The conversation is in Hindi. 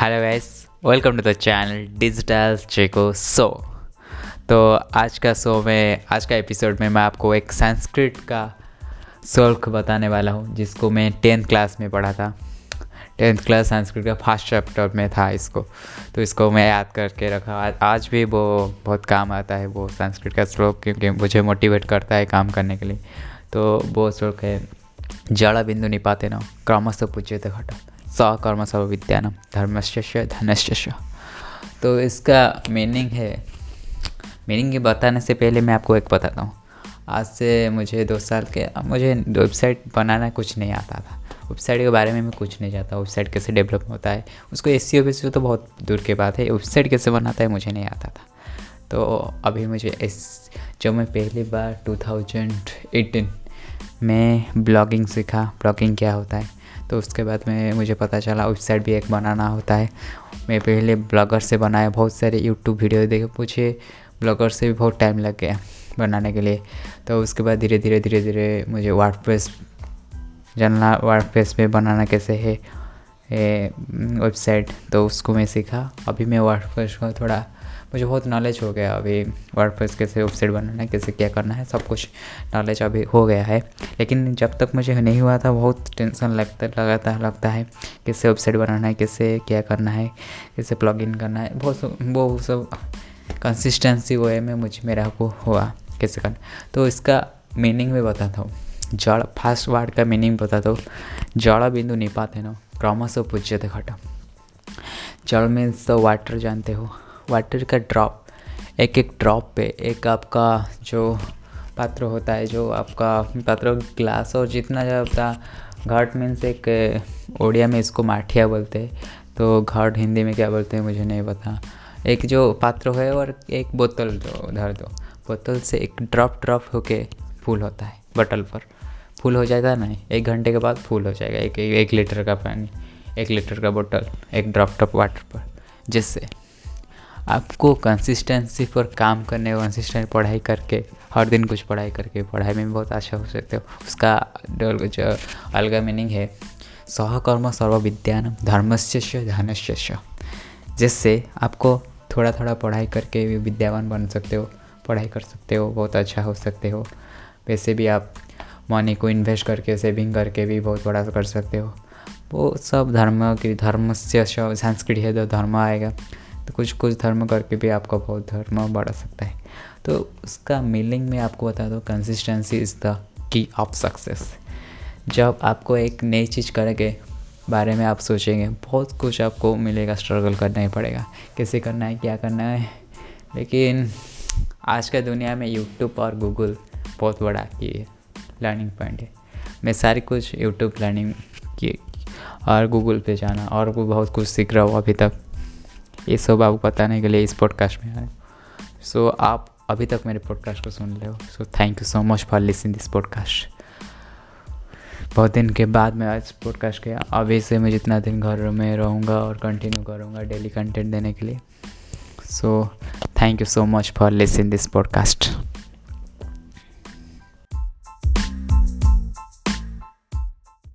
Hello guys welcome to the channel digital चेको सो तो आज का शो में आज का एपिसोड में मैं आपको एक संस्कृत का शुल्क बताने वाला हूँ जिसको मैं टेंथ क्लास में पढ़ा था। टेंथ क्लास संस्कृत का फ़र्स्ट चैप्टर में था इसको। तो इसको मैं याद करके रखा। आज, भी वो बहुत काम आता है वो संस्कृत का श्लोक क्योंकि मुझे मोटिवेट करता है काम करने के लिए। तो वो श्लोक है जड़ा बिंदु निपाते न क्रमश पूज्यते घट। सकर्म सब विद्यानम धर्मश्य धनश्य तो इसका मीनिंग है। मीनिंग बताने से पहले मैं आपको एक बताता हूँ। आज से मुझे दो साल के, मुझे वेबसाइट बनाना कुछ नहीं आता था। वेबसाइट के बारे में मैं कुछ नहीं जानता। वेबसाइट कैसे डेवलप होता है? उसको एस सी तो बहुत दूर की बात है। वेबसाइट कैसे बनाता है मुझे नहीं आता था। तो अभी मुझे इस जब मैं पहली बार 2018 में ब्लॉगिंग सीखा। ब्लॉगिंग क्या होता है? तो उसके बाद में मुझे पता चला वेबसाइट भी एक बनाना होता है। मैं पहले ब्लॉगर से बनाया, बहुत सारे यूट्यूब वीडियो देखे, पूछे, ब्लॉगर से भी बहुत टाइम लग गया बनाने के लिए। तो उसके बाद धीरे धीरे धीरे धीरे मुझे वर्ड जानना वर्ड में बनाना कैसे है वेबसाइट तो उसको मैं सीखा। अभी मैं वर्ड को थोड़ा मुझे बहुत नॉलेज हो गया अभी वर्ड कैसे वेबसाइट बनाना है कैसे क्या करना है, सब कुछ नॉलेज अभी हो गया है। लेकिन जब तक मुझे नहीं हुआ था, बहुत टेंशन लगता लगाता लगता है कैसे वेबसाइट बनाना है कैसे क्या करना है कैसे प्लग इन करना है। बहुत वो सब कंसिस्टेंसी वे में मुझे, मेरा को हुआ कैसे करना तो इसका मीनिंग में बताता हूँ। जड़ फास्ट वर्ड का मीनिंग बताता हूँ। जड़ बिंदु निपात है ना क्रमश पूज्य घटा। जड़ मीन्स तो वाटर जानते हो? वाटर का ड्रॉप एक एक ड्रॉप पे, एक आपका जो पात्र होता है, जो आपका पात्र ग्लास और जितना ज़्यादा घाट मीन्स एक ओडिया में इसको माठिया बोलते हैं। तो घाट हिंदी में क्या बोलते हैं, मुझे नहीं पता। एक जो पात्र है और एक बोतल जो, उधर दो बोतल से एक ड्रॉप ड्रॉप होके फूल होता है बटल पर। फूल हो जाएगा ना एक घंटे के बाद फूल हो जाएगा, एक एक लीटर का पानी, एक लीटर का बोतल एक ड्रॉप ड्रॉप वाटर पर, जिससे आपको कंसिस्टेंसी पर काम करने कंसिस्टेंट पढ़ाई करके, हर दिन कुछ पढ़ाई करके, पढ़ाई में भी बहुत अच्छा हो सकते हो। उसका जो अलग मीनिंग है, सहकर्म सर्व विद्यान धर्मस्य धनस्य जिससे आपको थोड़ा थोड़ा पढ़ाई करके भी विद्यावान बन सकते हो, पढ़ाई कर सकते हो, बहुत अच्छा हो सकते हो। वैसे भी आप मनी को इन्वेस्ट करके सेविंग करके भी बहुत बड़ा कर सकते हो। वो सब धर्म की धर्म से संस्कृत है तो धर्म आएगा। तो कुछ कुछ धर्म करके भी आपका बहुत धर्म बढ़ा सकता है। तो उसका मीनिंग में आपको बता दो consistency is the key of success जब आपको एक नई चीज़ करेंगे बारे में आप सोचेंगे, बहुत कुछ आपको मिलेगा स्ट्रगल करना ही पड़ेगा। कैसे करना है, क्या करना है? लेकिन आज का दुनिया में यूट्यूब और गूगल बहुत बड़ा की लर्निंग पॉइंट है। मैं सारी कुछ यूट्यूब लर्निंग की और गूगल पे जाना और बहुत कुछ सीख रहा हूँ अभी तक। ये सब आपको बताने के लिए इस पॉडकास्ट में आए। सो so, आप अभी तक मेरे पॉडकास्ट को सुन रहे हो। So thank you so much for listen this podcast बहुत दिन के बाद मैं आज पॉडकास्ट किया अभी से मैं जितना दिन घर में रहूँगा और कंटिन्यू करूँगा डेली कंटेंट देने के लिए। So thank you so much for listen this podcast